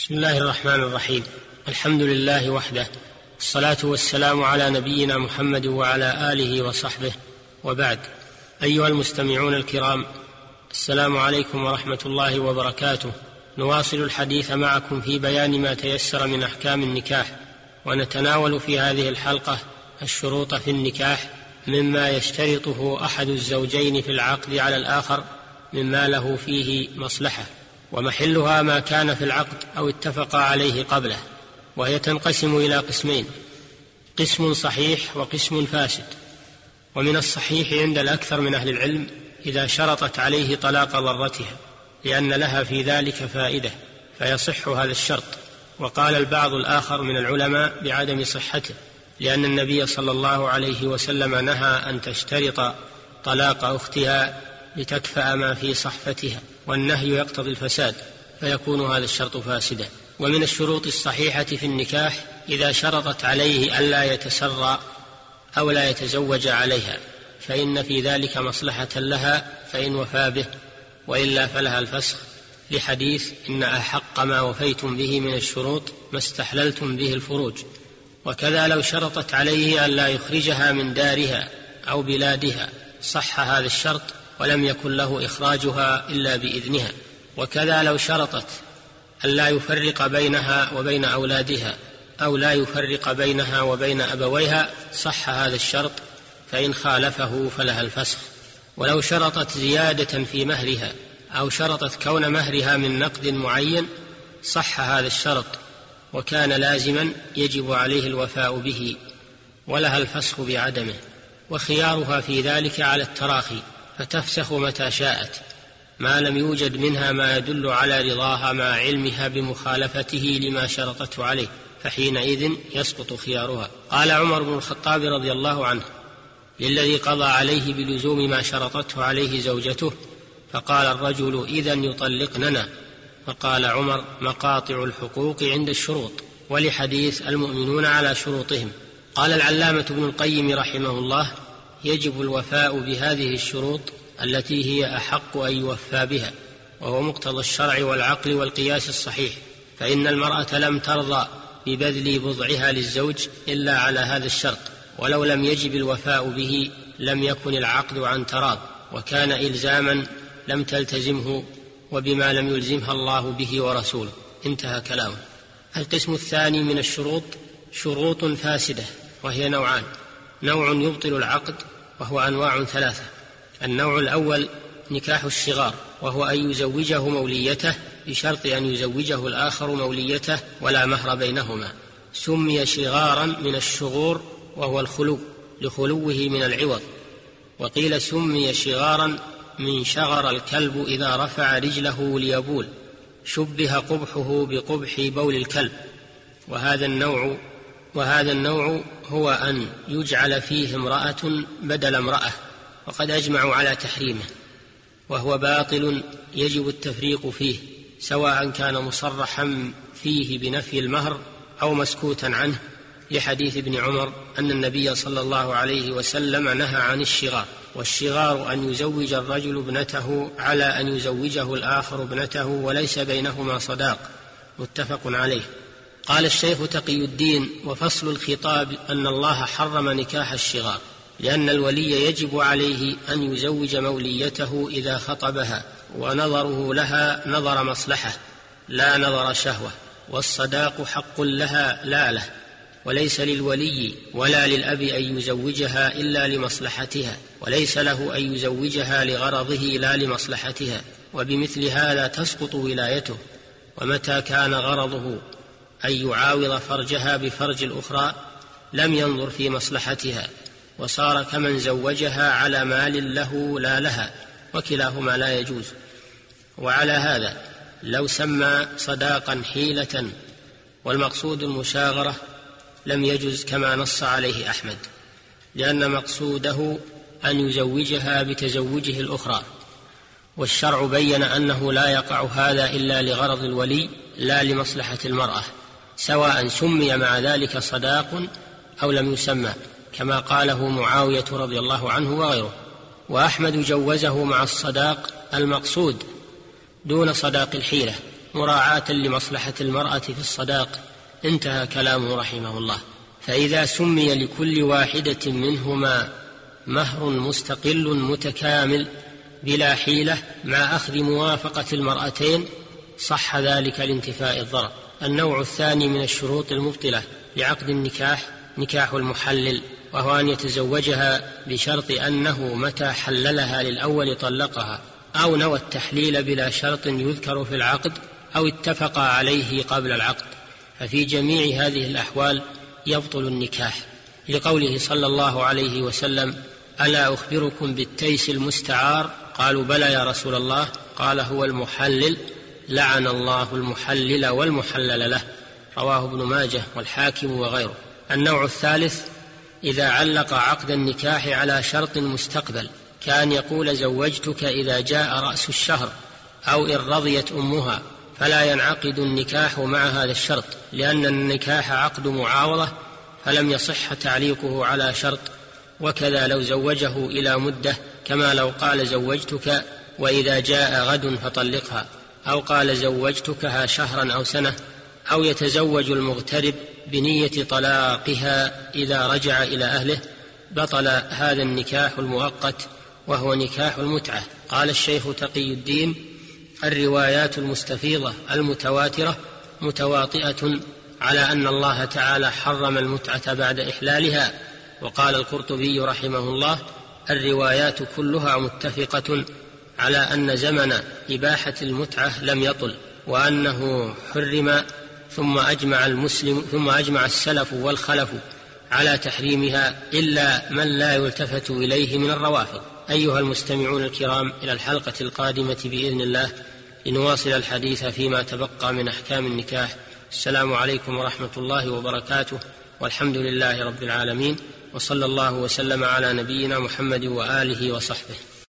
بسم الله الرحمن الرحيم. الحمد لله وحده. الصلاة والسلام على نبينا محمد وعلى آله وصحبه. وبعد. أيها المستمعون الكرام السلام عليكم ورحمة الله وبركاته. نواصل الحديث معكم في بيان ما تيسر من أحكام النكاح ونتناول في هذه الحلقة الشروط في النكاح مما يشترطه أحد الزوجين في العقد على الآخر مما له فيه مصلحة. ومحلها ما كان في العقد أو اتفق عليه قبله وهي تنقسم إلى قسمين قسم صحيح وقسم فاسد. ومن الصحيح عند الأكثر من أهل العلم إذا شرطت عليه طلاق ضرتها لأن لها في ذلك فائدة فيصح هذا الشرط. وقال البعض الآخر من العلماء بعدم صحته لأن النبي صلى الله عليه وسلم نهى أن تشترط طلاق أختها لتكفا ما في صحفتها والنهي يقتضي الفساد فيكون هذا الشرط فاسدا. ومن الشروط الصحيحة في النكاح إذا شرطت عليه الا يتسرى أو لا يتزوج عليها فإن في ذلك مصلحة لها فإن وفى به وإلا فلها الفسخ. لحديث إن أحق ما وفيتم به من الشروط ما استحللتم به الفروج. وكذا لو شرطت عليه الا يخرجها من دارها أو بلادها صح هذا الشرط؟ ولم يكن له إخراجها إلا بإذنها. وكذا لو شرطت أن لا يفرق بينها وبين أولادها أو لا يفرق بينها وبين أبويها صح هذا الشرط فإن خالفه فلها الفسخ. ولو شرطت زيادة في مهرها أو شرطت كون مهرها من نقد معين صح هذا الشرط. وكان لازما يجب عليه الوفاء به ولها الفسخ بعدمه. وخيارها في ذلك على التراخي. فتفسخ متى شاءت. ما لم يوجد منها ما يدل على رضاها مع علمها بمخالفته لما شرطته عليه فحينئذ يسقط خيارها. قال عمر بن الخطاب رضي الله عنه للذي قضى عليه بلزوم ما شرطته عليه زوجته فقال الرجل إذا يطلقننا. فقال عمر مقاطع الحقوق عند الشروط ولحديث المؤمنون على شروطهم. قال العلامة ابن القيم رحمه الله يجب الوفاء بهذه الشروط التي هي أحق أن يوفى بها وهو مقتضى الشرع والعقل والقياس الصحيح. فإن المرأة لم ترضى ببذل بضعها للزوج إلا على هذا الشرط ولو لم يجب الوفاء به لم يكن العقد عن تراض وكان الزاما لم تلتزمه وبما لم يلزمها الله به ورسوله. انتهى كلامه. القسم الثاني من الشروط شروط فاسدة وهي نوعان. نوع يبطل العقد وهو أنواع ثلاثة. النوع الأول نكاح الشغار وهو أن يزوجه موليته بشرط أن يزوجه الآخر موليته ولا مهر بينهما. سمي شغارا من الشغور وهو الخلو لخلوه من العوض. وقيل سمي شغارا من شغر الكلب إذا رفع رجله ليبول. شبه قبحه بقبح بول الكلب. وهذا النوع وهذا النوع هو أن يجعل فيه امرأة بدل امرأة وقد أجمعوا على تحريمه وهو باطل يجب التفريق فيه سواء كان مصرحا فيه بنفي المهر أو مسكوتا عنه لحديث ابن عمر أن النبي صلى الله عليه وسلم نهى عن الشغار والشغار أن يزوج الرجل ابنته على أن يزوجه الآخر ابنته وليس بينهما صداق متفق عليه. قال الشيخ تقي الدين وفصل الخطاب أن الله حرم نكاح الشغار لأن الولي يجب عليه أن يزوج موليته إذا خطبها ونظره لها نظر مصلحة لا نظر شهوة والصداق حق لها لا له وليس للولي ولا للأب أن يزوجها إلا لمصلحتها وليس له أن يزوجها لغرضه لا لمصلحتها وبمثل هذا تسقط ولايته ومتى كان غرضه؟ أن يعاوض فرجها بفرج الاخرى لم ينظر في مصلحتها وصار كمن زوجها على مال له لا لها وكلاهما لا يجوز. وعلى هذا لو سمى صداقا حيلة والمقصود المشاغرة لم يجز كما نص عليه أحمد لأن مقصوده أن يزوجها بتزوجه الأخرى. والشرع بين أنه لا يقع هذا إلا لغرض الولي لا لمصلحة المرأة. سواء سمي مع ذلك صداق أو لم يسمى كما قاله معاوية رضي الله عنه وغيره. وأحمد جوزه مع الصداق المقصود دون صداق الحيلة مراعاة لمصلحة المرأة في الصداق. انتهى كلامه رحمه الله. فإذا سمي لكل واحدة منهما مهر مستقل متكامل بلا حيلة مع أخذ موافقة المرأتين صح ذلك لانتفاء الضرر. النوع الثاني من الشروط المبطلة لعقد النكاح نكاح المحلل وهو أن يتزوجها بشرط أنه متى حللها للأول طلقها أو نوى التحليل بلا شرط يذكر في العقد أو اتفق عليه قبل العقد. ففي جميع هذه الأحوال يبطل النكاح. لقوله صلى الله عليه وسلم ألا أخبركم بالتيس المستعار؟ قالوا بلى يا رسول الله. قال هو المحلل. لعن الله المحلل والمحلل له. رواه ابن ماجه والحاكم وغيره. النوع الثالث إذا علق عقد النكاح على شرط مستقبل كان يقول زوجتك إذا جاء رأس الشهر أو إن رضيت أمها فلا ينعقد النكاح مع هذا الشرط لأن النكاح عقد معاوضة فلم يصح تعليقه على شرط. وكذا لو زوجه إلى مدة كما لو قال زوجتك وإذا جاء غد فطلقها. أو قال زوجتكها شهرا أو سنة أو يتزوج المغترب بنية طلاقها إذا رجع إلى أهله بطل هذا النكاح المؤقت وهو نكاح المتعة. قال الشيخ تقي الدين الروايات المستفيضة المتواترة متواطئة على أن الله تعالى حرم المتعة بعد إحلالها. وقال القرطبي رحمه الله الروايات كلها متفقة على أن زمن إباحة المتعة لم يطل وأنه حرم ثم أجمع المسلم ثم أجمع السلف والخلف على تحريمها إلا من لا يلتفت إليه من الروافض. أيها المستمعون الكرام إلى الحلقة القادمة بإذن الله لنواصل الحديث فيما تبقى من أحكام النكاح. السلام عليكم ورحمة الله وبركاته والحمد لله رب العالمين وصلى الله وسلم على نبينا محمد وآله وصحبه.